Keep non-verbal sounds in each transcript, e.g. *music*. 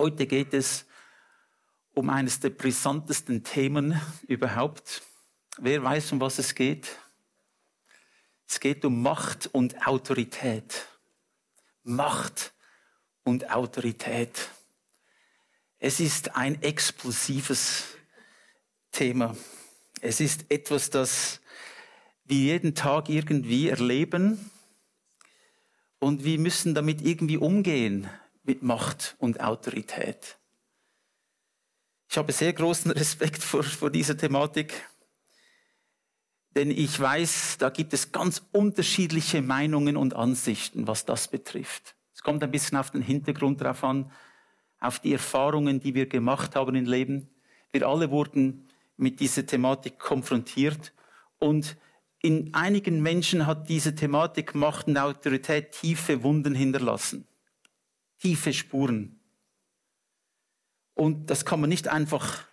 Heute geht es um eines der brisantesten Themen überhaupt. Wer weiß, um was es geht? Es geht um Macht und Autorität. Macht und Autorität. Es ist ein explosives Thema. Es ist etwas, das wir jeden Tag irgendwie erleben und wir müssen damit irgendwie umgehen mit Macht und Autorität. Ich habe sehr großen *laughs* Respekt vor, vor dieser Thematik, denn ich weiß, da gibt es ganz unterschiedliche Meinungen und Ansichten, was das betrifft. Es kommt ein bisschen auf den Hintergrund drauf an, auf die Erfahrungen, die wir gemacht haben im Leben. Wir alle wurden mit dieser Thematik konfrontiert und in einigen Menschen hat diese Thematik Macht und Autorität tiefe Wunden hinterlassen. Tiefe Spuren. Und das kann man nicht einfach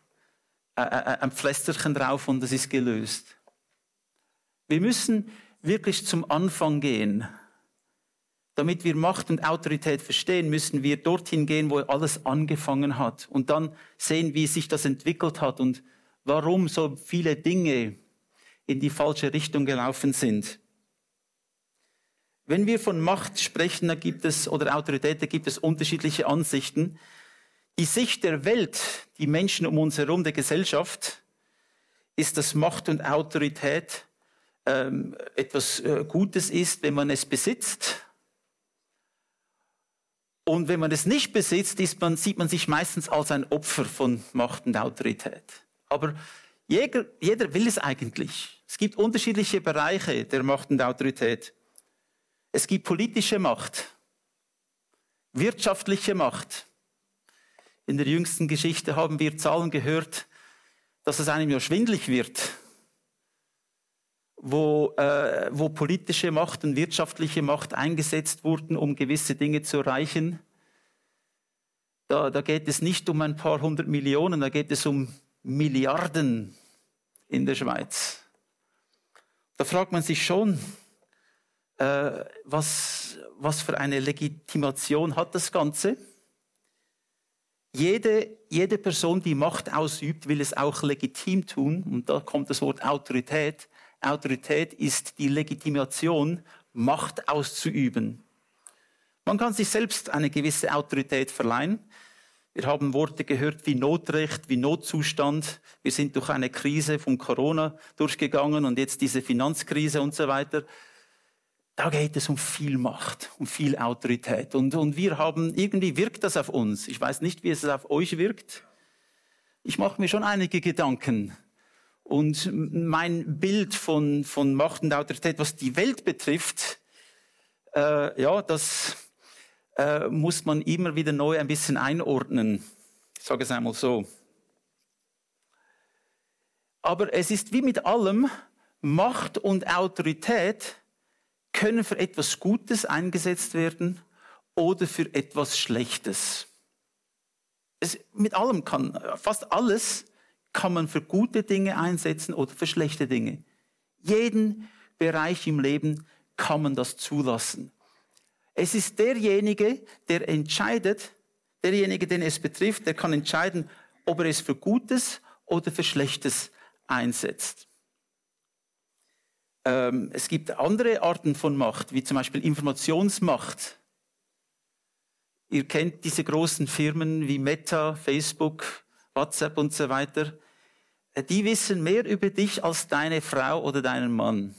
äh, äh, ein Pflästerchen drauf und das ist gelöst. Wir müssen wirklich zum Anfang gehen. Damit wir Macht und Autorität verstehen, müssen wir dorthin gehen, wo alles angefangen hat und dann sehen, wie sich das entwickelt hat und warum so viele Dinge in die falsche Richtung gelaufen sind. Wenn wir von Macht sprechen, da gibt es, oder Autorität, da gibt es unterschiedliche Ansichten. Die Sicht der Welt, die Menschen um uns herum, der Gesellschaft, ist, dass Macht und Autorität ähm, etwas äh, Gutes ist, wenn man es besitzt. Und wenn man es nicht besitzt, man, sieht man sich meistens als ein Opfer von Macht und Autorität. Aber jeder, jeder will es eigentlich. Es gibt unterschiedliche Bereiche der Macht und Autorität. Es gibt politische Macht, wirtschaftliche Macht. In der jüngsten Geschichte haben wir Zahlen gehört, dass es einem ja schwindlig wird, wo, äh, wo politische Macht und wirtschaftliche Macht eingesetzt wurden, um gewisse Dinge zu erreichen. Da, da geht es nicht um ein paar hundert Millionen, da geht es um Milliarden in der Schweiz. Da fragt man sich schon, äh, was, was für eine Legitimation hat das Ganze? Jede, jede Person, die Macht ausübt, will es auch legitim tun. Und da kommt das Wort Autorität. Autorität ist die Legitimation, Macht auszuüben. Man kann sich selbst eine gewisse Autorität verleihen. Wir haben Worte gehört wie Notrecht, wie Notzustand. Wir sind durch eine Krise von Corona durchgegangen und jetzt diese Finanzkrise und so weiter. Da geht es um viel Macht, um viel Autorität. Und, und wir haben, irgendwie wirkt das auf uns. Ich weiß nicht, wie es auf euch wirkt. Ich mache mir schon einige Gedanken. Und mein Bild von, von Macht und Autorität, was die Welt betrifft, äh, ja, das, äh, muss man immer wieder neu ein bisschen einordnen. Ich sage es einmal so. Aber es ist wie mit allem, Macht und Autorität können für etwas Gutes eingesetzt werden oder für etwas Schlechtes. Es, mit allem kann, fast alles kann man für gute Dinge einsetzen oder für schlechte Dinge. Jeden Bereich im Leben kann man das zulassen. Es ist derjenige, der entscheidet, derjenige, den es betrifft, der kann entscheiden, ob er es für Gutes oder für Schlechtes einsetzt. Ähm, es gibt andere Arten von Macht, wie zum Beispiel Informationsmacht. Ihr kennt diese großen Firmen wie Meta, Facebook, WhatsApp und so weiter. Äh, die wissen mehr über dich als deine Frau oder deinen Mann.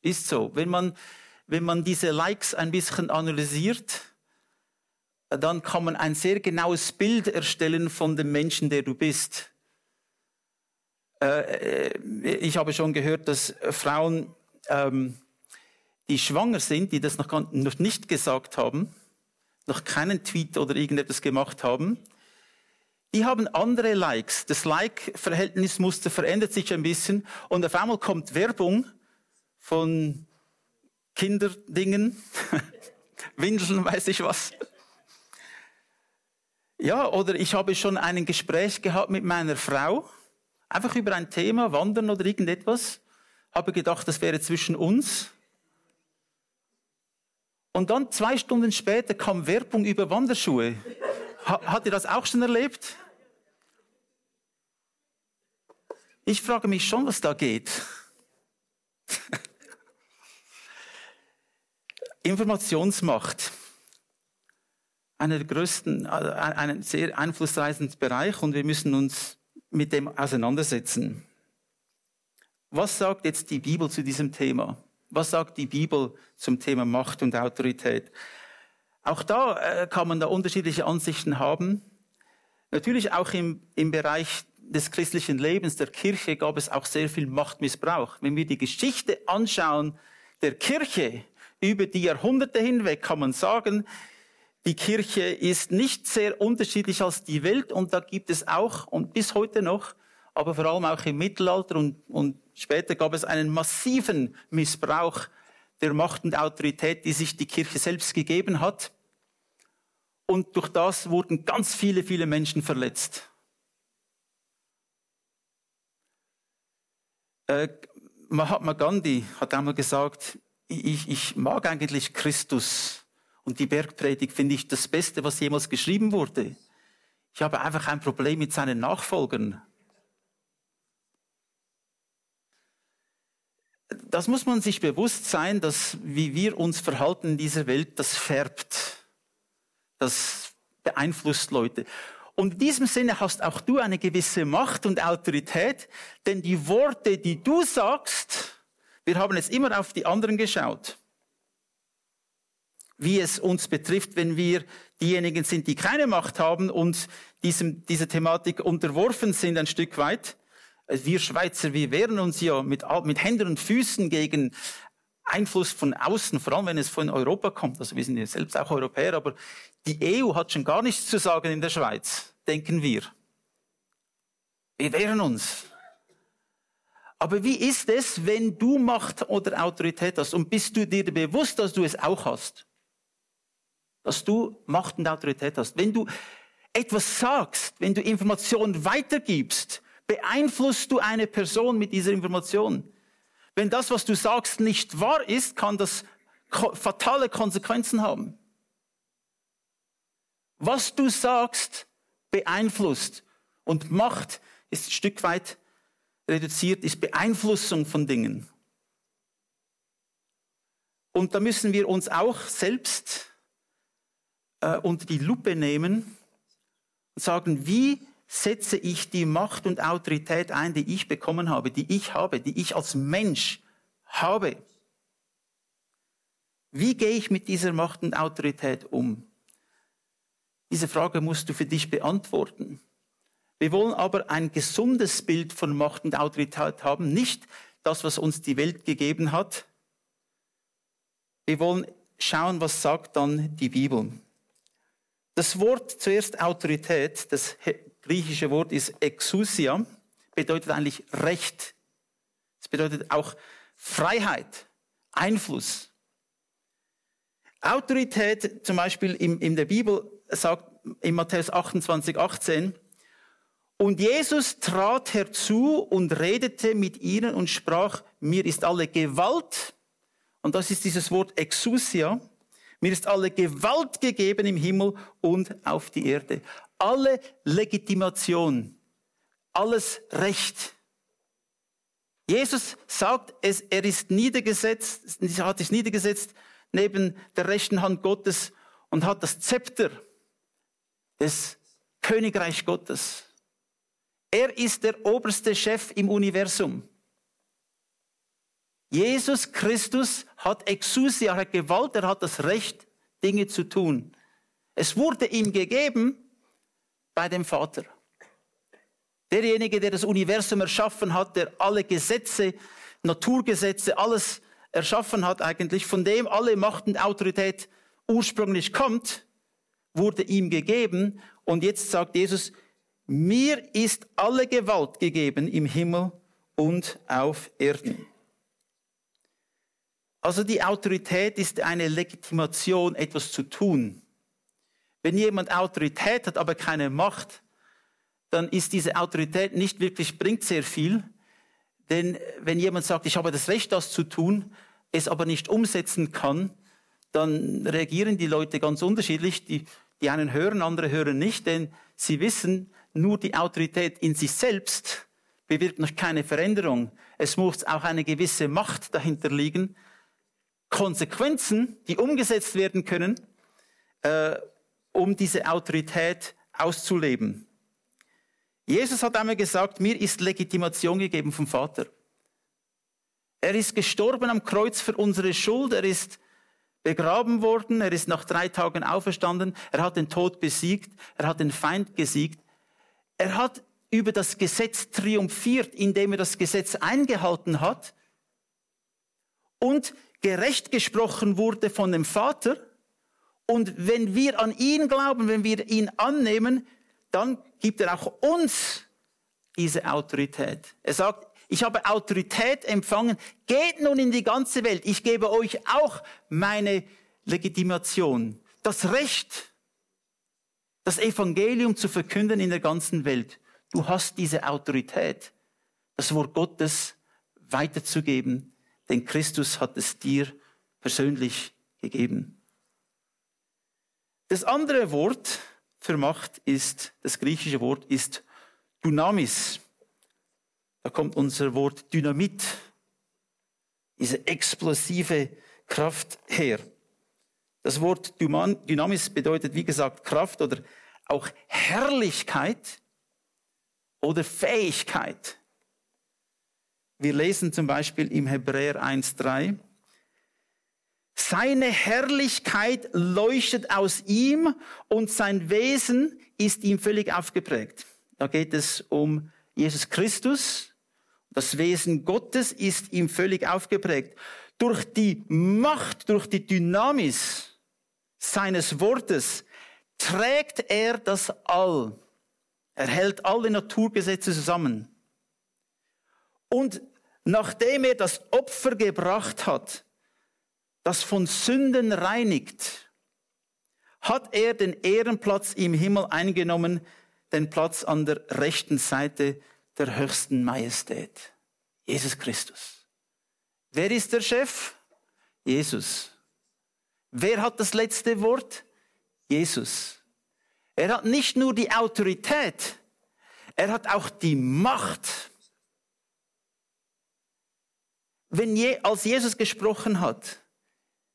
Ist so. Wenn man wenn man diese Likes ein bisschen analysiert, dann kann man ein sehr genaues Bild erstellen von dem Menschen, der du bist. Äh, äh, ich habe schon gehört, dass Frauen, ähm, die schwanger sind, die das noch, noch nicht gesagt haben, noch keinen Tweet oder irgendetwas gemacht haben, die haben andere Likes. Das Like-Verhältnismuster verändert sich ein bisschen und auf einmal kommt Werbung von Kinderdingen, *laughs* Windeln, weiß ich was. Ja, oder ich habe schon ein Gespräch gehabt mit meiner Frau, einfach über ein Thema, Wandern oder irgendetwas, habe gedacht, das wäre zwischen uns. Und dann zwei Stunden später kam Werbung über Wanderschuhe. Hat ihr das auch schon erlebt? Ich frage mich schon, was da geht. *laughs* Informationsmacht. Einer der größten, äh, ein sehr einflussreichen Bereich und wir müssen uns mit dem auseinandersetzen. Was sagt jetzt die Bibel zu diesem Thema? Was sagt die Bibel zum Thema Macht und Autorität? Auch da äh, kann man da unterschiedliche Ansichten haben. Natürlich auch im, im Bereich des christlichen Lebens, der Kirche, gab es auch sehr viel Machtmissbrauch. Wenn wir die Geschichte anschauen der Kirche über die Jahrhunderte hinweg, kann man sagen, die Kirche ist nicht sehr unterschiedlich als die Welt und da gibt es auch und bis heute noch, aber vor allem auch im Mittelalter und, und später gab es einen massiven Missbrauch der Macht und Autorität, die sich die Kirche selbst gegeben hat. Und durch das wurden ganz viele, viele Menschen verletzt. Äh, Mahatma Gandhi hat einmal gesagt, ich, ich mag eigentlich Christus und die Bergpredigt finde ich das Beste, was jemals geschrieben wurde. Ich habe einfach ein Problem mit seinen Nachfolgern. Das muss man sich bewusst sein, dass wie wir uns verhalten in dieser Welt, das färbt. Das beeinflusst Leute. Und in diesem Sinne hast auch du eine gewisse Macht und Autorität, denn die Worte, die du sagst, wir haben jetzt immer auf die anderen geschaut. Wie es uns betrifft, wenn wir diejenigen sind, die keine Macht haben und diesem, dieser Thematik unterworfen sind ein Stück weit. Wir Schweizer, wir wehren uns ja mit, mit Händen und Füßen gegen Einfluss von außen, vor allem wenn es von Europa kommt. Also wir sind ja selbst auch Europäer, aber die EU hat schon gar nichts zu sagen in der Schweiz, denken wir. Wir wehren uns. Aber wie ist es, wenn du Macht oder Autorität hast und bist du dir bewusst, dass du es auch hast? Dass du Macht und Autorität hast. Wenn du etwas sagst, wenn du Informationen weitergibst, beeinflusst du eine Person mit dieser Information. Wenn das, was du sagst, nicht wahr ist, kann das fatale Konsequenzen haben. Was du sagst, beeinflusst. Und Macht ist ein Stück weit reduziert, ist Beeinflussung von Dingen. Und da müssen wir uns auch selbst äh, unter die Lupe nehmen und sagen, wie setze ich die Macht und Autorität ein, die ich bekommen habe, die ich habe, die ich als Mensch habe. Wie gehe ich mit dieser Macht und Autorität um? Diese Frage musst du für dich beantworten. Wir wollen aber ein gesundes Bild von Macht und Autorität haben, nicht das, was uns die Welt gegeben hat. Wir wollen schauen, was sagt dann die Bibel. Das Wort zuerst Autorität, das griechische Wort ist Exousia, bedeutet eigentlich Recht. Es bedeutet auch Freiheit, Einfluss. Autorität zum Beispiel in, in der Bibel sagt in Matthäus 28, 18, und Jesus trat herzu und redete mit ihnen und sprach, mir ist alle Gewalt, und das ist dieses Wort Exousia, mir ist alle Gewalt gegeben im Himmel und auf die Erde. Alle Legitimation, alles Recht. Jesus sagt, es, er ist niedergesetzt, er hat sich niedergesetzt neben der rechten Hand Gottes und hat das Zepter des Königreich Gottes. Er ist der oberste Chef im Universum. Jesus Christus hat Exousia, er hat Gewalt, er hat das Recht, Dinge zu tun. Es wurde ihm gegeben bei dem Vater. Derjenige, der das Universum erschaffen hat, der alle Gesetze, Naturgesetze, alles erschaffen hat eigentlich, von dem alle Macht und Autorität ursprünglich kommt, wurde ihm gegeben. Und jetzt sagt Jesus, mir ist alle Gewalt gegeben im Himmel und auf Erden. Also die Autorität ist eine Legitimation, etwas zu tun. Wenn jemand Autorität hat, aber keine Macht, dann ist diese Autorität nicht wirklich, bringt sehr viel. Denn wenn jemand sagt, ich habe das Recht, das zu tun, es aber nicht umsetzen kann, dann reagieren die Leute ganz unterschiedlich. Die, Die einen hören, andere hören nicht, denn sie wissen, nur die Autorität in sich selbst bewirkt noch keine Veränderung. Es muss auch eine gewisse Macht dahinter liegen. Konsequenzen, die umgesetzt werden können, äh, um diese Autorität auszuleben. Jesus hat einmal gesagt, mir ist Legitimation gegeben vom Vater. Er ist gestorben am Kreuz für unsere Schuld, er ist begraben worden, er ist nach drei Tagen auferstanden, er hat den Tod besiegt, er hat den Feind gesiegt, er hat über das Gesetz triumphiert, indem er das Gesetz eingehalten hat und gerecht gesprochen wurde von dem Vater. Und wenn wir an ihn glauben, wenn wir ihn annehmen, dann gibt er auch uns diese Autorität. Er sagt, ich habe Autorität empfangen, geht nun in die ganze Welt, ich gebe euch auch meine Legitimation, das Recht, das Evangelium zu verkünden in der ganzen Welt. Du hast diese Autorität, das Wort Gottes weiterzugeben, denn Christus hat es dir persönlich gegeben. Das andere Wort für Macht ist, das griechische Wort ist Dynamis. Da kommt unser Wort Dynamit, diese explosive Kraft her. Das Wort Dynamis bedeutet, wie gesagt, Kraft oder auch Herrlichkeit oder Fähigkeit. Wir lesen zum Beispiel im Hebräer 1.3, seine Herrlichkeit leuchtet aus ihm und sein Wesen ist ihm völlig aufgeprägt. Da geht es um Jesus Christus. Das Wesen Gottes ist ihm völlig aufgeprägt. Durch die Macht, durch die Dynamis seines Wortes trägt er das All. Er hält alle Naturgesetze zusammen. Und nachdem er das Opfer gebracht hat, das von Sünden reinigt, hat er den Ehrenplatz im Himmel eingenommen, den Platz an der rechten Seite der höchsten Majestät. Jesus Christus. Wer ist der Chef? Jesus. Wer hat das letzte Wort? Jesus. Er hat nicht nur die Autorität, er hat auch die Macht. Wenn je, als Jesus gesprochen hat,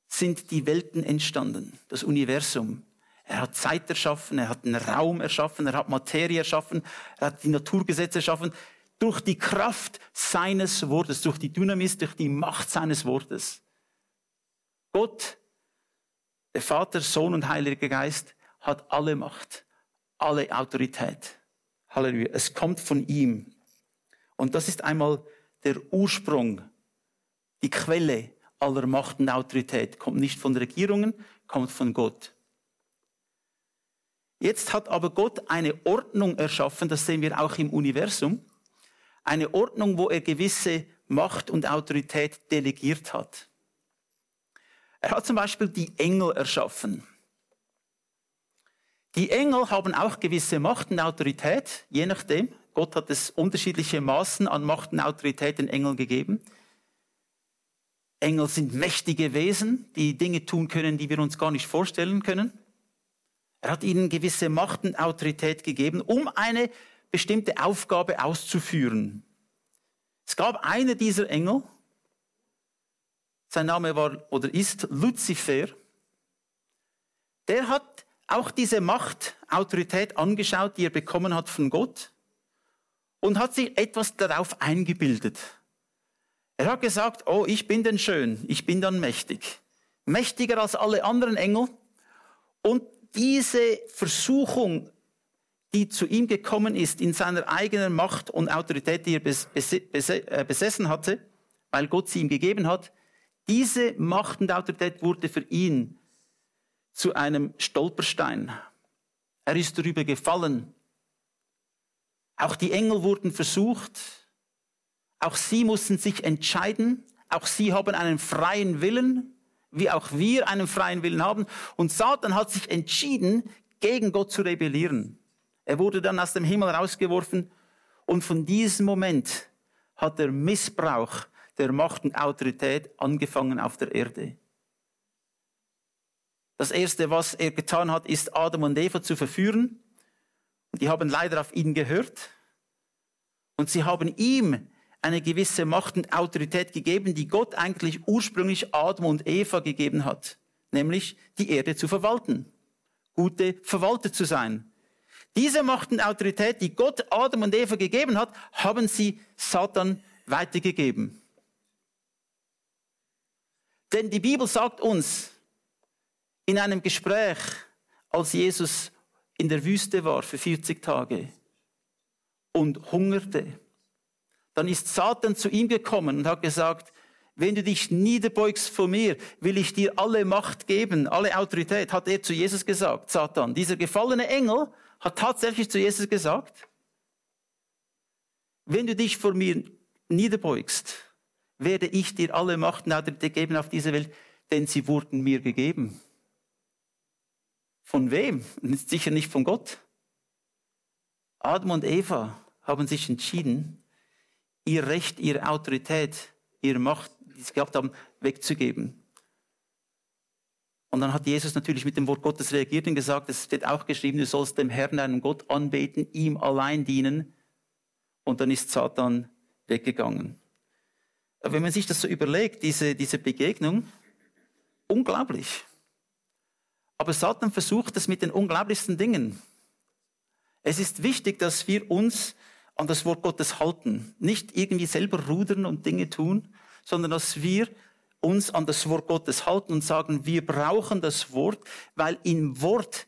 sind die Welten entstanden, das Universum. Er hat Zeit erschaffen, er hat einen Raum erschaffen, er hat Materie erschaffen, er hat die Naturgesetze erschaffen. Durch die Kraft seines Wortes, durch die Dynamis, durch die Macht seines Wortes. Gott, der Vater, Sohn und Heiliger Geist, hat alle Macht, alle Autorität. Halleluja. Es kommt von ihm. Und das ist einmal der Ursprung, die Quelle aller Macht und Autorität. Kommt nicht von Regierungen, kommt von Gott. Jetzt hat aber Gott eine Ordnung erschaffen, das sehen wir auch im Universum. Eine Ordnung, wo er gewisse Macht und Autorität delegiert hat. Er hat zum Beispiel die Engel erschaffen. Die Engel haben auch gewisse Macht und Autorität, je nachdem. Gott hat es unterschiedliche Maßen an Macht und Autorität den Engeln gegeben. Engel sind mächtige Wesen, die Dinge tun können, die wir uns gar nicht vorstellen können. Er hat ihnen gewisse Macht und Autorität gegeben, um eine bestimmte Aufgabe auszuführen. Es gab eine dieser Engel, sein Name war oder ist Luzifer, der hat auch diese Macht, Autorität angeschaut, die er bekommen hat von Gott und hat sich etwas darauf eingebildet. Er hat gesagt, oh, ich bin denn schön, ich bin dann mächtig. Mächtiger als alle anderen Engel. Und diese Versuchung, die zu ihm gekommen ist in seiner eigenen Macht und Autorität, die er äh, besessen hatte, weil Gott sie ihm gegeben hat, diese Macht und Autorität wurde für ihn zu einem Stolperstein. Er ist darüber gefallen. Auch die Engel wurden versucht. Auch sie mussten sich entscheiden. Auch sie haben einen freien Willen, wie auch wir einen freien Willen haben. Und Satan hat sich entschieden, gegen Gott zu rebellieren. Er wurde dann aus dem Himmel rausgeworfen und von diesem Moment hat der Missbrauch der Macht und Autorität angefangen auf der Erde. Das erste, was er getan hat, ist Adam und Eva zu verführen. Und die haben leider auf ihn gehört. Und sie haben ihm eine gewisse Macht und Autorität gegeben, die Gott eigentlich ursprünglich Adam und Eva gegeben hat. Nämlich die Erde zu verwalten. Gute Verwalter zu sein. Diese Macht und Autorität, die Gott Adam und Eva gegeben hat, haben sie Satan weitergegeben. Denn die Bibel sagt uns in einem Gespräch, als Jesus in der Wüste war für 40 Tage und hungerte, dann ist Satan zu ihm gekommen und hat gesagt, wenn du dich niederbeugst vor mir, will ich dir alle Macht geben, alle Autorität, hat er zu Jesus gesagt, Satan. Dieser gefallene Engel hat tatsächlich zu Jesus gesagt, wenn du dich vor mir niederbeugst, werde ich dir alle Macht und Autorität geben auf dieser Welt, denn sie wurden mir gegeben. Von wem? Sicher nicht von Gott. Adam und Eva haben sich entschieden, ihr Recht, ihre Autorität, ihre Macht, die sie gehabt haben, wegzugeben. Und dann hat Jesus natürlich mit dem Wort Gottes reagiert und gesagt, es steht auch geschrieben, du sollst dem Herrn, deinem Gott anbeten, ihm allein dienen. Und dann ist Satan weggegangen. Wenn man sich das so überlegt, diese, diese Begegnung, unglaublich. Aber Satan versucht es mit den unglaublichsten Dingen. Es ist wichtig, dass wir uns an das Wort Gottes halten. Nicht irgendwie selber rudern und Dinge tun, sondern dass wir uns an das Wort Gottes halten und sagen, wir brauchen das Wort, weil im Wort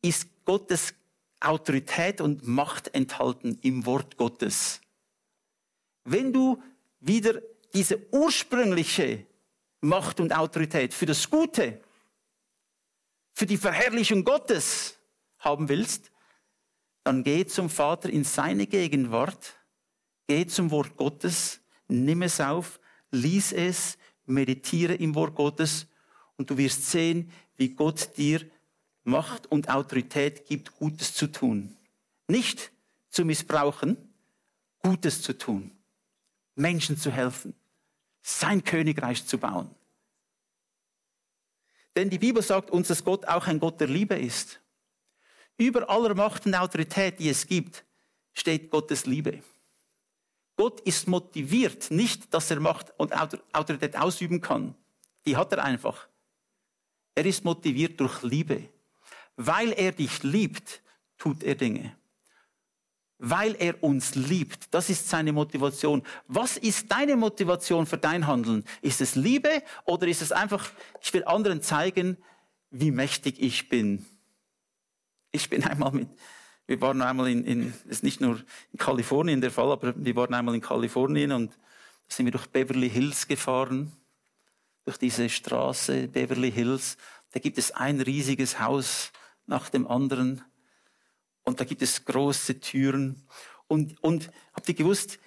ist Gottes Autorität und Macht enthalten im Wort Gottes. Wenn du wieder diese ursprüngliche Macht und Autorität für das Gute, für die Verherrlichung Gottes haben willst, dann geh zum Vater in seine Gegenwart, geh zum Wort Gottes, nimm es auf, lies es, meditiere im Wort Gottes und du wirst sehen, wie Gott dir Macht und Autorität gibt, Gutes zu tun. Nicht zu missbrauchen, Gutes zu tun. Menschen zu helfen, sein Königreich zu bauen. Denn die Bibel sagt uns, dass Gott auch ein Gott der Liebe ist. Über aller Macht und Autorität, die es gibt, steht Gottes Liebe. Gott ist motiviert, nicht, dass er Macht und Autorität ausüben kann. Die hat er einfach. Er ist motiviert durch Liebe. Weil er dich liebt, tut er Dinge weil er uns liebt. Das ist seine Motivation. Was ist deine Motivation für dein Handeln? Ist es Liebe oder ist es einfach, ich will anderen zeigen, wie mächtig ich bin? Ich bin einmal mit, wir waren einmal in, in ist nicht nur in Kalifornien der Fall, aber wir waren einmal in Kalifornien und sind wir durch Beverly Hills gefahren, durch diese Straße Beverly Hills. Da gibt es ein riesiges Haus nach dem anderen. Und da gibt es große Türen. Und, und habt ihr gewusst,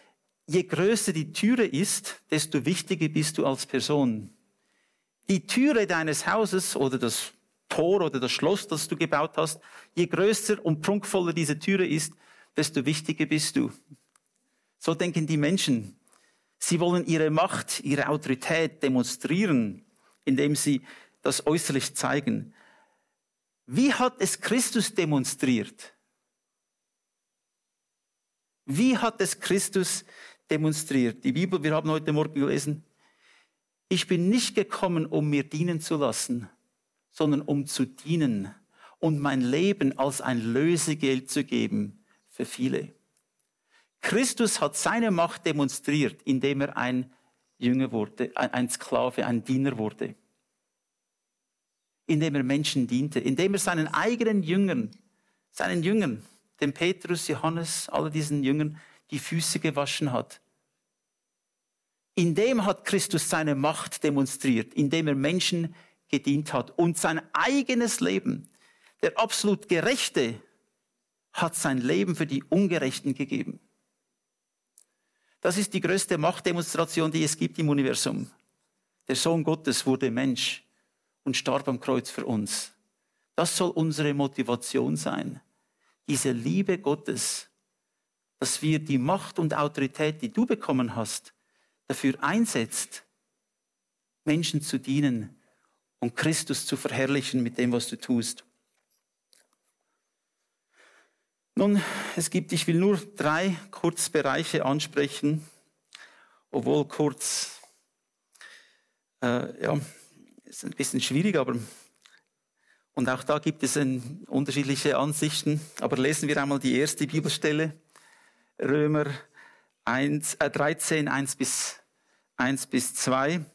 je größer die Türe ist, desto wichtiger bist du als Person. Die Türe deines Hauses oder das Tor oder das Schloss, das du gebaut hast, je größer und prunkvoller diese Türe ist, desto wichtiger bist du. So denken die Menschen. Sie wollen ihre Macht, ihre Autorität demonstrieren, indem sie das äußerlich zeigen. Wie hat es Christus demonstriert? Wie hat es Christus demonstriert? Die Bibel, wir haben heute Morgen gelesen, ich bin nicht gekommen, um mir dienen zu lassen, sondern um zu dienen und mein Leben als ein Lösegeld zu geben für viele. Christus hat seine Macht demonstriert, indem er ein Jünger wurde, ein Sklave, ein Diener wurde. Indem er Menschen diente, indem er seinen eigenen Jüngern, seinen Jüngern dem Petrus, Johannes, all diesen Jüngern die Füße gewaschen hat. In dem hat Christus seine Macht demonstriert, indem er Menschen gedient hat und sein eigenes Leben. Der absolut Gerechte hat sein Leben für die Ungerechten gegeben. Das ist die größte Machtdemonstration, die es gibt im Universum. Der Sohn Gottes wurde Mensch und starb am Kreuz für uns. Das soll unsere Motivation sein diese Liebe Gottes, dass wir die Macht und Autorität, die du bekommen hast, dafür einsetzt, Menschen zu dienen und Christus zu verherrlichen mit dem, was du tust. Nun, es gibt, ich will nur drei Kurzbereiche ansprechen, obwohl kurz, äh, ja, ist ein bisschen schwierig, aber und auch da gibt es ein, unterschiedliche Ansichten. Aber lesen wir einmal die erste Bibelstelle, Römer 1, äh 13, 1 bis, 1 bis 2.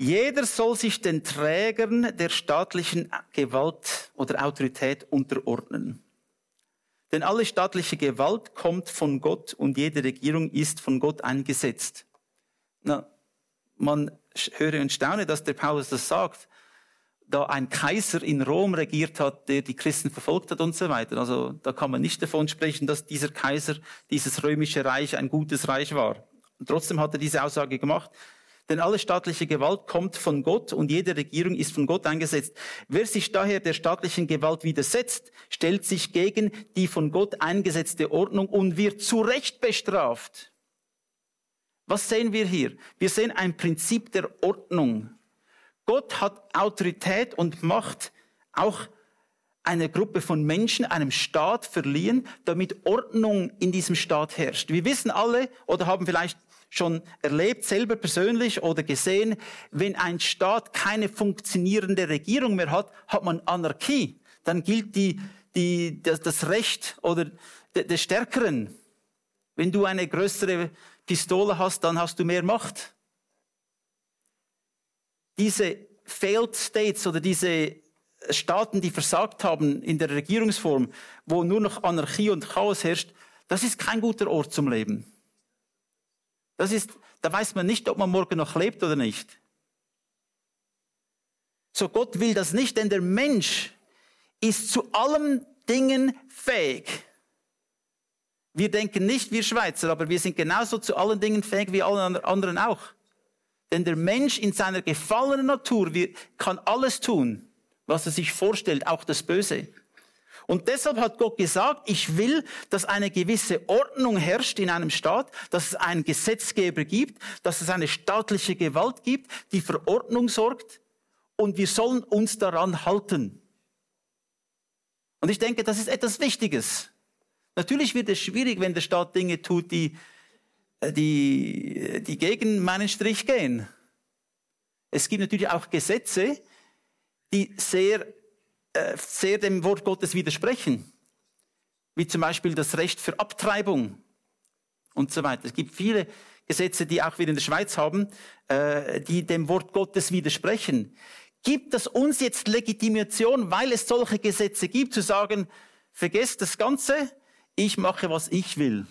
Jeder soll sich den Trägern der staatlichen Gewalt oder Autorität unterordnen. Denn alle staatliche Gewalt kommt von Gott und jede Regierung ist von Gott eingesetzt. Na, man höre und staune, dass der Paulus das sagt da ein Kaiser in Rom regiert hat, der die Christen verfolgt hat und so weiter. Also da kann man nicht davon sprechen, dass dieser Kaiser, dieses römische Reich ein gutes Reich war. Und trotzdem hat er diese Aussage gemacht. Denn alle staatliche Gewalt kommt von Gott und jede Regierung ist von Gott eingesetzt. Wer sich daher der staatlichen Gewalt widersetzt, stellt sich gegen die von Gott eingesetzte Ordnung und wird zu Recht bestraft. Was sehen wir hier? Wir sehen ein Prinzip der Ordnung. Gott hat Autorität und Macht auch einer Gruppe von Menschen, einem Staat verliehen, damit Ordnung in diesem Staat herrscht. Wir wissen alle oder haben vielleicht schon erlebt, selber persönlich oder gesehen, wenn ein Staat keine funktionierende Regierung mehr hat, hat man Anarchie. Dann gilt die, die, das, das Recht oder des Stärkeren. Wenn du eine größere Pistole hast, dann hast du mehr Macht diese Failed States oder diese Staaten, die versagt haben in der Regierungsform, wo nur noch Anarchie und Chaos herrscht, das ist kein guter Ort zum Leben. Das ist, da weiß man nicht, ob man morgen noch lebt oder nicht. So Gott will das nicht, denn der Mensch ist zu allen Dingen fähig. Wir denken nicht, wir Schweizer, aber wir sind genauso zu allen Dingen fähig wie alle anderen auch. Denn der Mensch in seiner gefallenen Natur kann alles tun, was er sich vorstellt, auch das Böse. Und deshalb hat Gott gesagt, ich will, dass eine gewisse Ordnung herrscht in einem Staat, dass es einen Gesetzgeber gibt, dass es eine staatliche Gewalt gibt, die für Ordnung sorgt und wir sollen uns daran halten. Und ich denke, das ist etwas Wichtiges. Natürlich wird es schwierig, wenn der Staat Dinge tut, die die, die gegen meinen Strich gehen. Es gibt natürlich auch Gesetze, die sehr, äh, sehr dem Wort Gottes widersprechen. Wie zum Beispiel das Recht für Abtreibung und so weiter. Es gibt viele Gesetze, die auch wir in der Schweiz haben, äh, die dem Wort Gottes widersprechen. Gibt es uns jetzt Legitimation, weil es solche Gesetze gibt, zu sagen, vergesst das Ganze, ich mache, was ich will?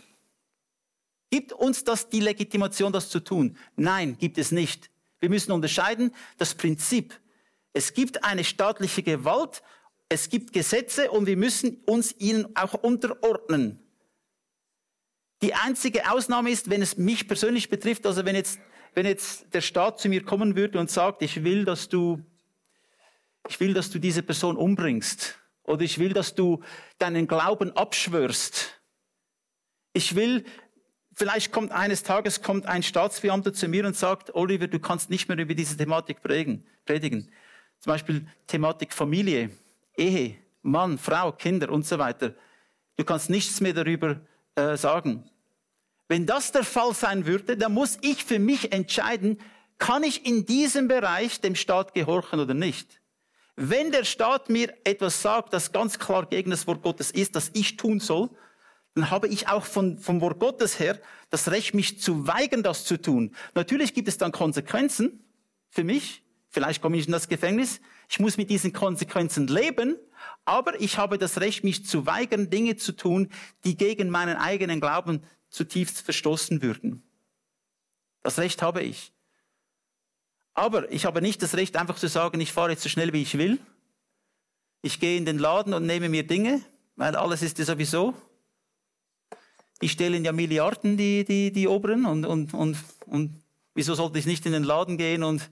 Gibt uns das die Legitimation, das zu tun? Nein, gibt es nicht. Wir müssen unterscheiden, das Prinzip. Es gibt eine staatliche Gewalt, es gibt Gesetze und wir müssen uns ihnen auch unterordnen. Die einzige Ausnahme ist, wenn es mich persönlich betrifft, also wenn jetzt, wenn jetzt der Staat zu mir kommen würde und sagt, ich will, dass du, ich will, dass du diese Person umbringst oder ich will, dass du deinen Glauben abschwörst. Ich will, Vielleicht kommt eines Tages kommt ein Staatsbeamter zu mir und sagt, Oliver, du kannst nicht mehr über diese Thematik predigen. Zum Beispiel Thematik Familie, Ehe, Mann, Frau, Kinder und so weiter. Du kannst nichts mehr darüber äh, sagen. Wenn das der Fall sein würde, dann muss ich für mich entscheiden, kann ich in diesem Bereich dem Staat gehorchen oder nicht. Wenn der Staat mir etwas sagt, das ganz klar gegen das Wort Gottes ist, das ich tun soll, dann habe ich auch von, vom Wort Gottes her das Recht, mich zu weigern, das zu tun. Natürlich gibt es dann Konsequenzen für mich. Vielleicht komme ich in das Gefängnis. Ich muss mit diesen Konsequenzen leben. Aber ich habe das Recht, mich zu weigern, Dinge zu tun, die gegen meinen eigenen Glauben zutiefst verstoßen würden. Das Recht habe ich. Aber ich habe nicht das Recht, einfach zu sagen, ich fahre jetzt so schnell, wie ich will. Ich gehe in den Laden und nehme mir Dinge, weil alles ist ja sowieso die stellen ja Milliarden, die, die, die Oberen, und, und, und, und wieso sollte ich nicht in den Laden gehen und,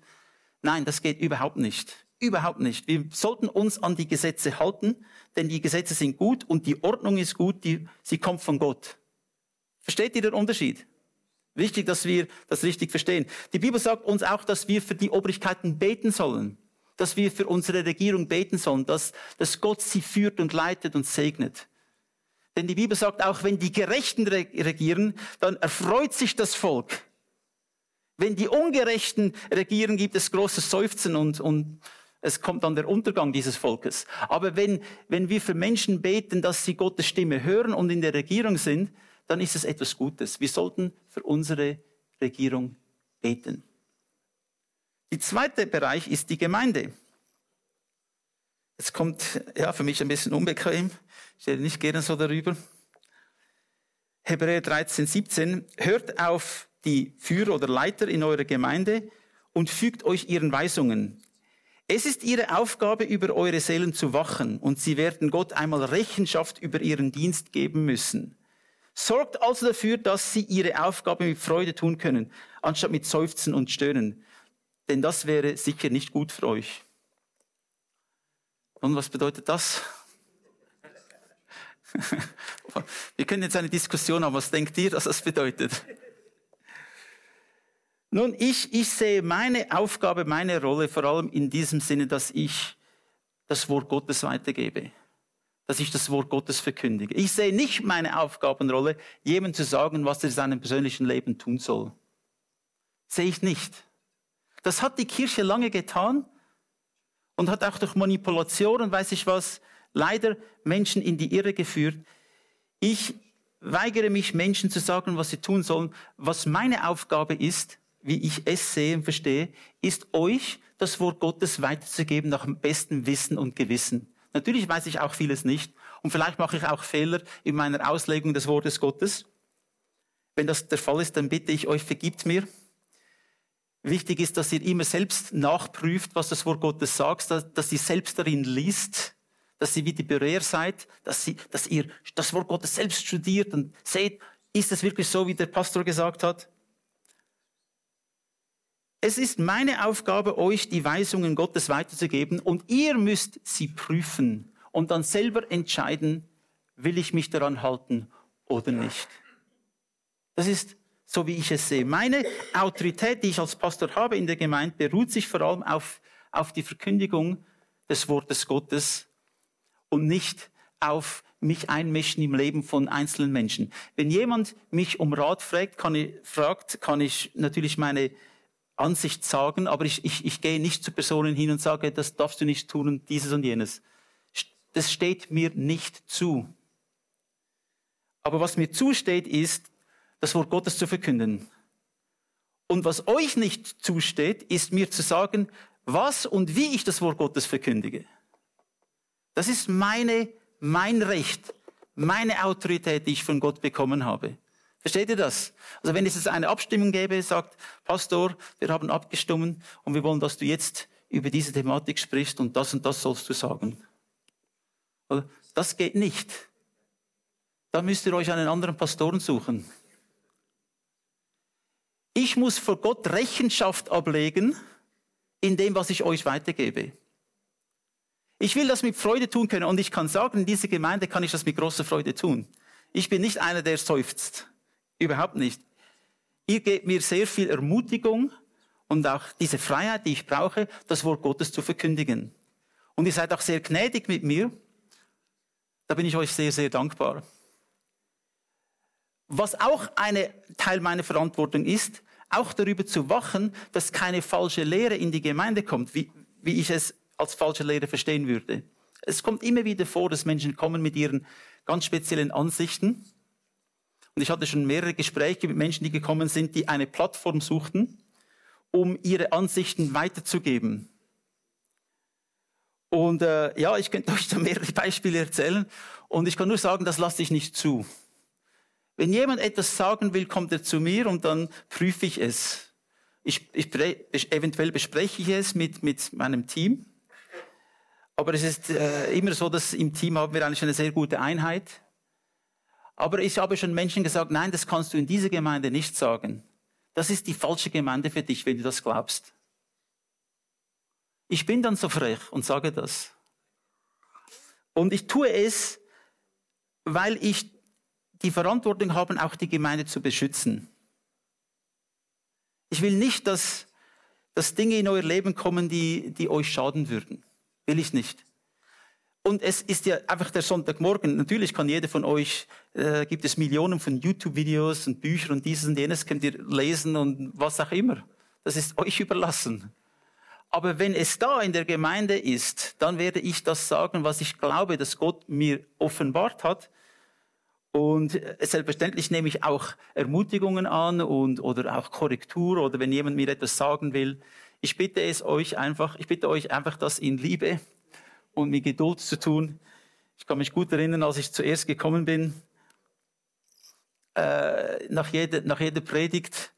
nein, das geht überhaupt nicht. Überhaupt nicht. Wir sollten uns an die Gesetze halten, denn die Gesetze sind gut und die Ordnung ist gut, die, sie kommt von Gott. Versteht ihr den Unterschied? Wichtig, dass wir das richtig verstehen. Die Bibel sagt uns auch, dass wir für die Obrigkeiten beten sollen. dass wir für unsere Regierung beten sollen, dass, dass Gott sie führt und leitet und segnet. Denn die Bibel sagt, auch wenn die Gerechten regieren, dann erfreut sich das Volk. Wenn die Ungerechten regieren, gibt es großes Seufzen und, und es kommt dann der Untergang dieses Volkes. Aber wenn, wenn wir für Menschen beten, dass sie Gottes Stimme hören und in der Regierung sind, dann ist es etwas Gutes. Wir sollten für unsere Regierung beten. Der zweite Bereich ist die Gemeinde. Es kommt ja für mich ein bisschen unbequem. Ich rede nicht gerne so darüber. Hebräer 13, 17. Hört auf die Führer oder Leiter in eurer Gemeinde und fügt euch ihren Weisungen. Es ist ihre Aufgabe, über eure Seelen zu wachen und sie werden Gott einmal Rechenschaft über ihren Dienst geben müssen. Sorgt also dafür, dass sie ihre Aufgabe mit Freude tun können, anstatt mit Seufzen und Stöhnen. Denn das wäre sicher nicht gut für euch. Und was bedeutet das? *laughs* Wir können jetzt eine Diskussion haben. Was denkt ihr, dass das bedeutet? Nun, ich, ich sehe meine Aufgabe, meine Rolle vor allem in diesem Sinne, dass ich das Wort Gottes weitergebe. Dass ich das Wort Gottes verkündige. Ich sehe nicht meine Aufgabenrolle, jemandem zu sagen, was er in seinem persönlichen Leben tun soll. Sehe ich nicht. Das hat die Kirche lange getan und hat auch durch Manipulation und weiß ich was, leider Menschen in die Irre geführt. Ich weigere mich, Menschen zu sagen, was sie tun sollen. Was meine Aufgabe ist, wie ich es sehe und verstehe, ist euch das Wort Gottes weiterzugeben nach dem besten Wissen und Gewissen. Natürlich weiß ich auch vieles nicht und vielleicht mache ich auch Fehler in meiner Auslegung des Wortes Gottes. Wenn das der Fall ist, dann bitte ich euch, vergibt mir. Wichtig ist, dass ihr immer selbst nachprüft, was das Wort Gottes sagt, dass, dass ihr selbst darin liest, dass ihr wie die Bereer seid, dass, sie, dass ihr das Wort Gottes selbst studiert und seht, ist es wirklich so, wie der Pastor gesagt hat? Es ist meine Aufgabe, euch die Weisungen Gottes weiterzugeben und ihr müsst sie prüfen und dann selber entscheiden, will ich mich daran halten oder nicht. Das ist so, wie ich es sehe. Meine Autorität, die ich als Pastor habe in der Gemeinde, beruht sich vor allem auf, auf die Verkündigung des Wortes Gottes und nicht auf mich einmischen im Leben von einzelnen Menschen. Wenn jemand mich um Rat fragt, kann ich, fragt, kann ich natürlich meine Ansicht sagen, aber ich, ich, ich gehe nicht zu Personen hin und sage, das darfst du nicht tun und dieses und jenes. Das steht mir nicht zu. Aber was mir zusteht, ist, das Wort Gottes zu verkünden. Und was euch nicht zusteht, ist mir zu sagen, was und wie ich das Wort Gottes verkündige. Das ist meine, mein Recht, meine Autorität, die ich von Gott bekommen habe. Versteht ihr das? Also wenn es jetzt eine Abstimmung gäbe, sagt Pastor, wir haben abgestimmt und wir wollen, dass du jetzt über diese Thematik sprichst und das und das sollst du sagen. Das geht nicht. Da müsst ihr euch einen anderen Pastoren suchen. Ich muss vor Gott Rechenschaft ablegen in dem, was ich euch weitergebe. Ich will das mit Freude tun können und ich kann sagen, in dieser Gemeinde kann ich das mit großer Freude tun. Ich bin nicht einer, der seufzt. Überhaupt nicht. Ihr gebt mir sehr viel Ermutigung und auch diese Freiheit, die ich brauche, das Wort Gottes zu verkündigen. Und ihr seid auch sehr gnädig mit mir. Da bin ich euch sehr, sehr dankbar. Was auch ein Teil meiner Verantwortung ist, auch darüber zu wachen, dass keine falsche Lehre in die Gemeinde kommt, wie, wie ich es als falsche Lehre verstehen würde. Es kommt immer wieder vor, dass Menschen kommen mit ihren ganz speziellen Ansichten und ich hatte schon mehrere Gespräche mit Menschen, die gekommen sind, die eine Plattform suchten, um ihre Ansichten weiterzugeben. Und äh, ja, ich könnte *laughs* euch da mehrere Beispiele erzählen. Und ich kann nur sagen, das lasse ich nicht zu. Wenn jemand etwas sagen will, kommt er zu mir und dann prüfe ich es. Ich, ich, eventuell bespreche ich es mit, mit meinem Team. Aber es ist äh, immer so, dass im Team haben wir eigentlich eine sehr gute Einheit. Aber ich habe schon Menschen gesagt, nein, das kannst du in dieser Gemeinde nicht sagen. Das ist die falsche Gemeinde für dich, wenn du das glaubst. Ich bin dann so frech und sage das. Und ich tue es, weil ich die Verantwortung habe, auch die Gemeinde zu beschützen. Ich will nicht, dass, dass Dinge in euer Leben kommen, die, die euch schaden würden. Will ich nicht. Und es ist ja einfach der Sonntagmorgen. Natürlich kann jeder von euch, äh, gibt es Millionen von YouTube-Videos und Büchern und dieses und jenes könnt ihr lesen und was auch immer. Das ist euch überlassen. Aber wenn es da in der Gemeinde ist, dann werde ich das sagen, was ich glaube, dass Gott mir offenbart hat. Und äh, selbstverständlich nehme ich auch Ermutigungen an und, oder auch Korrektur oder wenn jemand mir etwas sagen will. Ich bitte es euch einfach, ich bitte euch einfach, das in Liebe und mit Geduld zu tun. Ich kann mich gut erinnern, als ich zuerst gekommen bin, äh, nach, jeder, nach jeder Predigt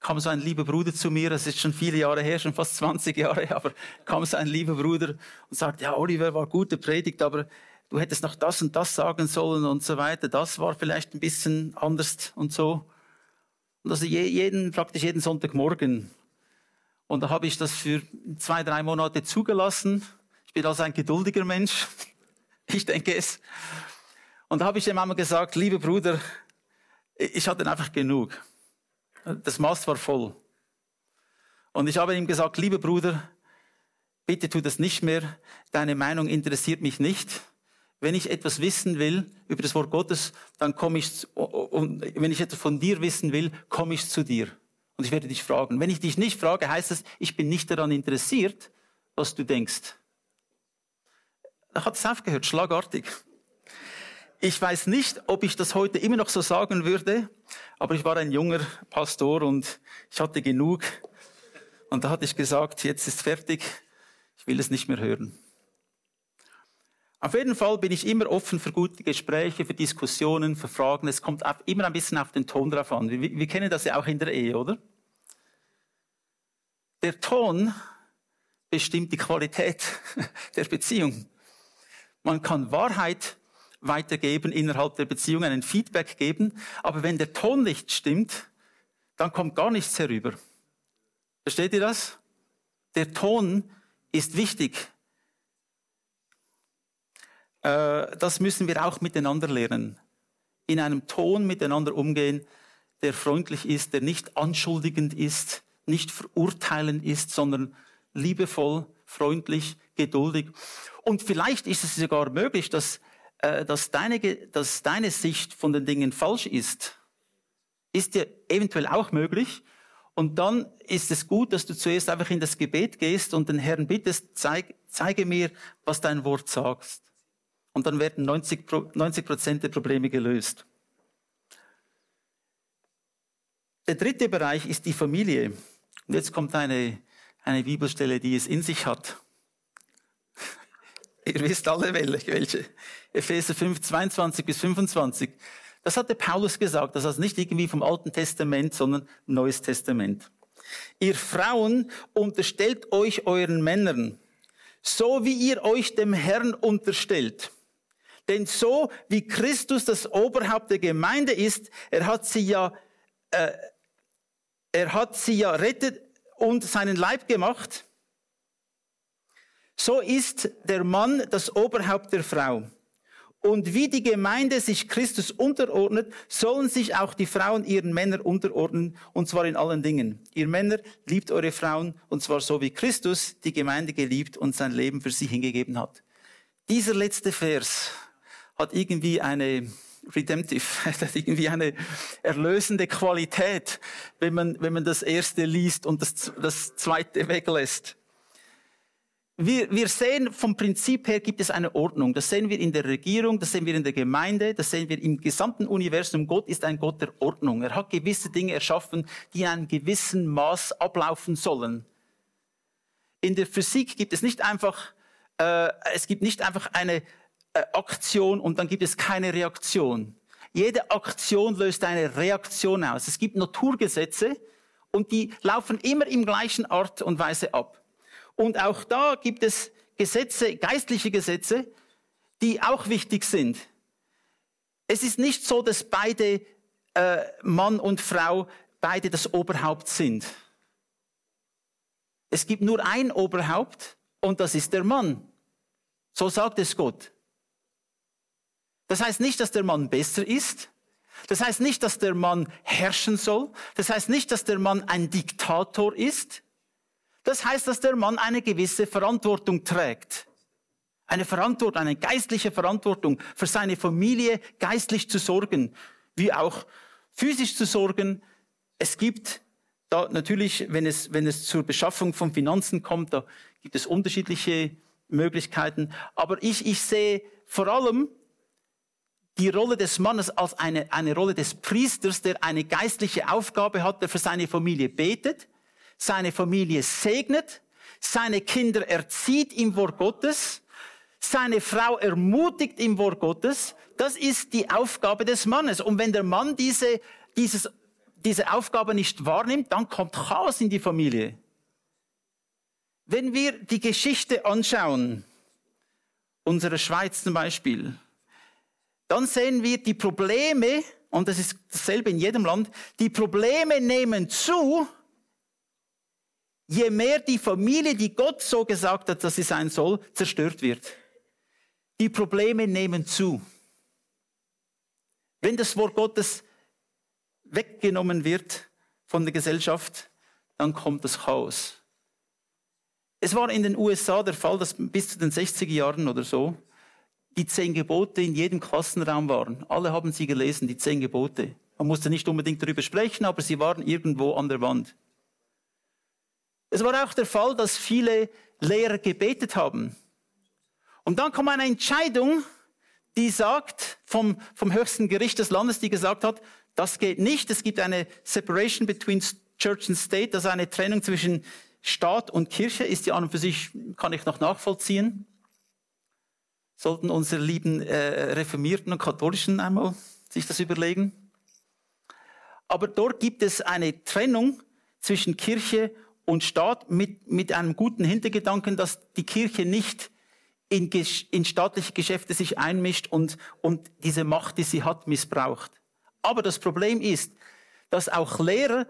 kam so ein lieber Bruder zu mir, das ist schon viele Jahre her, schon fast 20 Jahre, *laughs* aber kam so ein lieber Bruder und sagt, ja, Oliver war gute Predigt, aber du hättest noch das und das sagen sollen und so weiter. Das war vielleicht ein bisschen anders und so. Und also jeden, praktisch jeden Sonntagmorgen. Und da habe ich das für zwei, drei Monate zugelassen. Bin also ein geduldiger Mensch. *laughs* Ich denke es. Und da habe ich dem einmal gesagt, lieber Bruder, ich hatte einfach genug. Das Maß war voll. Und ich habe ihm gesagt, lieber Bruder, bitte tu das nicht mehr. Deine Meinung interessiert mich nicht. Wenn ich etwas wissen will über das Wort Gottes, dann komme ich, und wenn ich etwas von dir wissen will, komme ich zu dir. Und ich werde dich fragen. Wenn ich dich nicht frage, heißt das, ich bin nicht daran interessiert, was du denkst. Da hat es aufgehört, schlagartig. Ich weiß nicht, ob ich das heute immer noch so sagen würde, aber ich war ein junger Pastor und ich hatte genug. Und da hatte ich gesagt, jetzt ist fertig, ich will es nicht mehr hören. Auf jeden Fall bin ich immer offen für gute Gespräche, für Diskussionen, für Fragen. Es kommt immer ein bisschen auf den Ton drauf an. Wir, wir kennen das ja auch in der Ehe, oder? Der Ton bestimmt die Qualität *laughs* der Beziehung. Man kann Wahrheit weitergeben innerhalb der Beziehung, einen Feedback geben. Aber wenn der Ton nicht stimmt, dann kommt gar nichts herüber. Versteht ihr das? Der Ton ist wichtig. Äh, das müssen wir auch miteinander lernen. In einem Ton miteinander umgehen, der freundlich ist, der nicht anschuldigend ist, nicht verurteilend ist, sondern liebevoll, freundlich, geduldig. Und vielleicht ist es sogar möglich, dass äh, dass, deine, dass deine Sicht von den Dingen falsch ist, ist ja eventuell auch möglich. Und dann ist es gut, dass du zuerst einfach in das Gebet gehst und den Herrn bittest, zeig, zeige mir, was dein Wort sagst. Und dann werden 90 Prozent der Probleme gelöst. Der dritte Bereich ist die Familie. Und jetzt kommt eine, eine Bibelstelle, die es in sich hat. *laughs* Ihr wisst alle welche. Epheser 5, 22 bis 25. Das hatte Paulus gesagt. Das heißt nicht irgendwie vom Alten Testament, sondern Neues Testament. Ihr Frauen unterstellt euch euren Männern, so wie ihr euch dem Herrn unterstellt. Denn so wie Christus das Oberhaupt der Gemeinde ist, er hat sie ja, äh, er hat sie ja rettet und seinen Leib gemacht, so ist der Mann das Oberhaupt der Frau. Und wie die Gemeinde sich Christus unterordnet, sollen sich auch die Frauen ihren Männern unterordnen, und zwar in allen Dingen. Ihr Männer liebt eure Frauen, und zwar so wie Christus die Gemeinde geliebt und sein Leben für sie hingegeben hat. Dieser letzte Vers hat irgendwie eine redemptive, *laughs* hat irgendwie eine erlösende Qualität, wenn man, wenn man das erste liest und das, das zweite weglässt. Wir, wir sehen vom Prinzip her gibt es eine Ordnung. Das sehen wir in der Regierung, das sehen wir in der Gemeinde, das sehen wir im gesamten Universum. Gott ist ein Gott der Ordnung. Er hat gewisse Dinge erschaffen, die in einem gewissen Maß ablaufen sollen. In der Physik gibt es nicht einfach, äh, es gibt nicht einfach eine Aktion und dann gibt es keine Reaktion. Jede Aktion löst eine Reaktion aus. Es gibt Naturgesetze und die laufen immer im gleichen Art und Weise ab. Und auch da gibt es Gesetze, geistliche Gesetze, die auch wichtig sind. Es ist nicht so, dass beide äh, Mann und Frau beide das Oberhaupt sind. Es gibt nur ein Oberhaupt und das ist der Mann. So sagt es Gott. Das heißt nicht, dass der Mann besser ist. Das heißt nicht, dass der Mann herrschen soll. Das heißt nicht, dass der Mann ein Diktator ist Das heißt, dass der Mann eine gewisse Verantwortung trägt. Eine Verantwortung, eine geistliche Verantwortung für seine Familie geistlich zu sorgen, wie auch physisch zu sorgen. Es gibt da natürlich, wenn es, wenn es zur Beschaffung von Finanzen kommt, da gibt es unterschiedliche Möglichkeiten. Aber ich, ich sehe vor allem die Rolle des Mannes als eine, eine Rolle des Priesters, der eine geistliche Aufgabe hat, der für seine Familie betet, seine Familie segnet, seine Kinder erzieht im Wort Gottes, seine Frau ermutigt im Wort Gottes. Das ist die Aufgabe des Mannes. Und wenn der Mann diese, dieses, diese Aufgabe nicht wahrnimmt, dann kommt Chaos in die Familie. Wenn wir die Geschichte anschauen, unsere Schweiz zum Beispiel, dann sehen wir die Probleme, und das ist dasselbe in jedem Land, die Probleme nehmen zu, je mehr die Familie, die Gott so gesagt hat, dass sie sein soll, zerstört wird. Die Probleme nehmen zu. Wenn das Wort Gottes weggenommen wird von der Gesellschaft, dann kommt das Chaos. Es war in den USA der Fall, dass bis zu den 60er Jahren oder so die zehn Gebote in jedem Klassenraum waren. Alle haben sie gelesen, die zehn Gebote. Man musste nicht unbedingt darüber sprechen, aber sie waren irgendwo an der Wand. Es war auch der Fall, dass viele Lehrer gebetet haben. Und dann kam eine Entscheidung, die sagt, vom, vom höchsten Gericht des Landes, die gesagt hat, das geht nicht. Es gibt eine Separation between Church and State, also eine Trennung zwischen Staat und Kirche, ist ja an und für sich, kann ich noch nachvollziehen sollten unsere lieben äh, Reformierten und Katholischen einmal sich das überlegen. Aber dort gibt es eine Trennung zwischen Kirche und Staat mit, mit einem guten Hintergedanken, dass die Kirche nicht in, in staatliche Geschäfte sich einmischt und, und diese Macht, die sie hat, missbraucht. Aber das Problem ist, dass auch Lehrer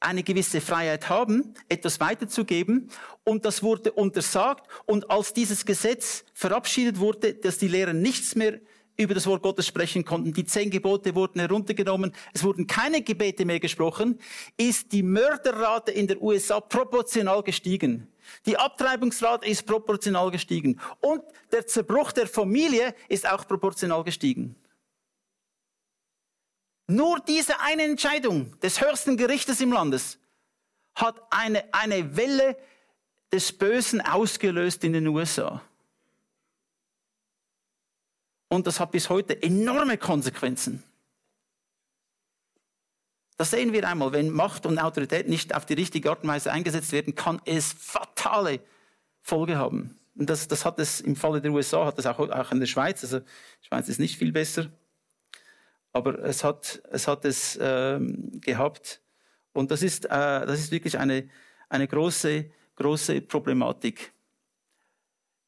eine gewisse Freiheit haben, etwas weiterzugeben. Und das wurde untersagt. Und als dieses Gesetz verabschiedet wurde, dass die Lehrer nichts mehr über das Wort Gottes sprechen konnten, die zehn Gebote wurden heruntergenommen, es wurden keine Gebete mehr gesprochen, ist die Mörderrate in der USA proportional gestiegen. Die Abtreibungsrate ist proportional gestiegen. Und der Zerbruch der Familie ist auch proportional gestiegen. Nur diese eine Entscheidung des höchsten Gerichtes im Landes hat eine, eine Welle des Bösen ausgelöst in den USA. Und das hat bis heute enorme Konsequenzen. Das sehen wir einmal, wenn Macht und Autorität nicht auf die richtige Art und Weise eingesetzt werden, kann es fatale Folge haben. Und das, das hat es im Falle der USA, hat es auch, auch in der Schweiz. Also, die Schweiz ist nicht viel besser aber es hat es, hat es ähm, gehabt. Und das ist, äh, das ist wirklich eine, eine große, große Problematik.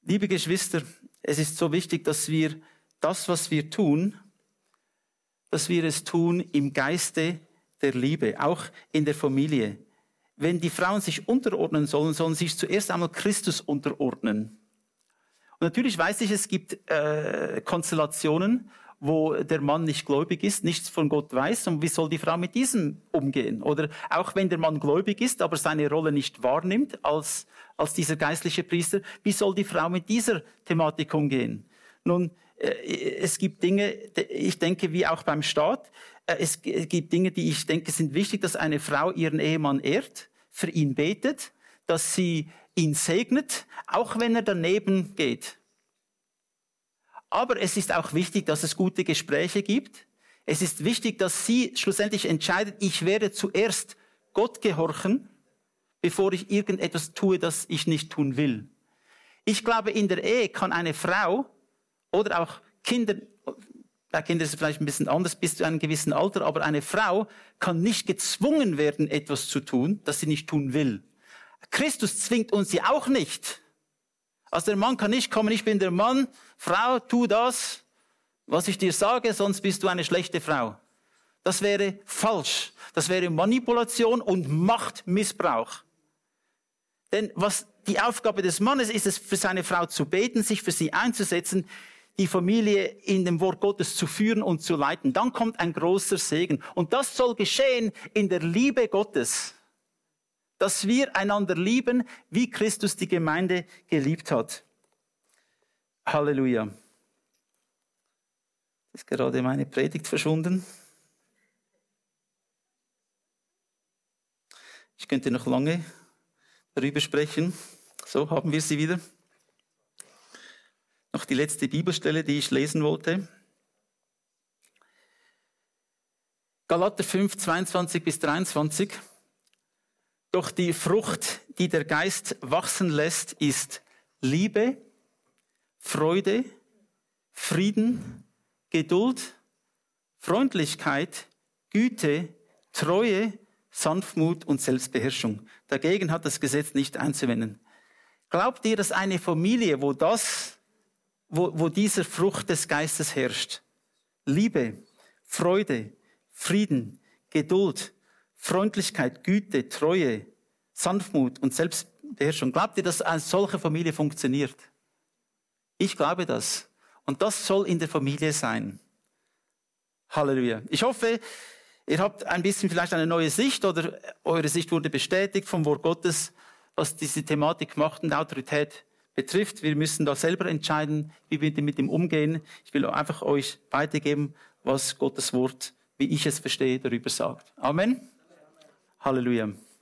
Liebe Geschwister, es ist so wichtig, dass wir das, was wir tun, dass wir es tun im Geiste der Liebe, auch in der Familie. Wenn die Frauen sich unterordnen sollen, sollen sie sich zuerst einmal Christus unterordnen. Und natürlich weiß ich, es gibt äh, Konstellationen, wo der Mann nicht gläubig ist, nichts von Gott weiß und wie soll die Frau mit diesem umgehen? Oder auch wenn der Mann gläubig ist, aber seine Rolle nicht wahrnimmt als, als dieser geistliche Priester, wie soll die Frau mit dieser Thematik umgehen? Nun, äh, es gibt Dinge, ich denke, wie auch beim Staat, äh, es gibt Dinge, die ich denke, sind wichtig, dass eine Frau ihren Ehemann ehrt, für ihn betet, dass sie ihn segnet, auch wenn er daneben geht. Aber es ist auch wichtig, dass es gute Gespräche gibt. Es ist wichtig, dass sie schlussendlich entscheidet, ich werde zuerst Gott gehorchen, bevor ich irgendetwas tue, das ich nicht tun will. Ich glaube, in der Ehe kann eine Frau oder auch Kinder, bei Kindern ist es vielleicht ein bisschen anders bis zu einem gewissen Alter, aber eine Frau kann nicht gezwungen werden, etwas zu tun, das sie nicht tun will. Christus zwingt uns ja auch nicht. Also der Mann kann nicht kommen, ich bin der Mann, Frau, tu das, was ich dir sage, sonst bist du eine schlechte Frau. Das wäre falsch. Das wäre Manipulation und Machtmissbrauch. Denn was die Aufgabe des Mannes ist, es für seine Frau zu beten, sich für sie einzusetzen, die Familie in dem Wort Gottes zu führen und zu leiten. Dann kommt ein großer Segen. Und das soll geschehen in der Liebe Gottes. Dass wir einander lieben, wie Christus die Gemeinde geliebt hat. Halleluja. Ist gerade meine Predigt verschwunden. Ich könnte noch lange darüber sprechen. So haben wir sie wieder. Noch die letzte Bibelstelle, die ich lesen wollte. Galater 5, 22 bis 23. Doch die Frucht, die der Geist wachsen lässt, ist Liebe, Freude, Frieden, Geduld, Freundlichkeit, Güte, Treue, Sanftmut und Selbstbeherrschung. Dagegen hat das Gesetz nicht einzuwenden. Glaubt ihr, dass eine Familie, wo das, wo, wo dieser Frucht des Geistes herrscht, Liebe, Freude, Frieden, Geduld, Freundlichkeit, Güte, Treue, Sanftmut und Selbstbeherrschung. Glaubt ihr, dass eine solche Familie funktioniert? Ich glaube das. Und das soll in der Familie sein. Halleluja. Ich hoffe, ihr habt ein bisschen vielleicht eine neue Sicht oder eure Sicht wurde bestätigt vom Wort Gottes, was diese Thematik Macht und Autorität betrifft. Wir müssen da selber entscheiden, wie wir mit dem umgehen. Ich will einfach euch weitergeben, was Gottes Wort wie ich es verstehe, darüber sagt. Amen. Halleluja.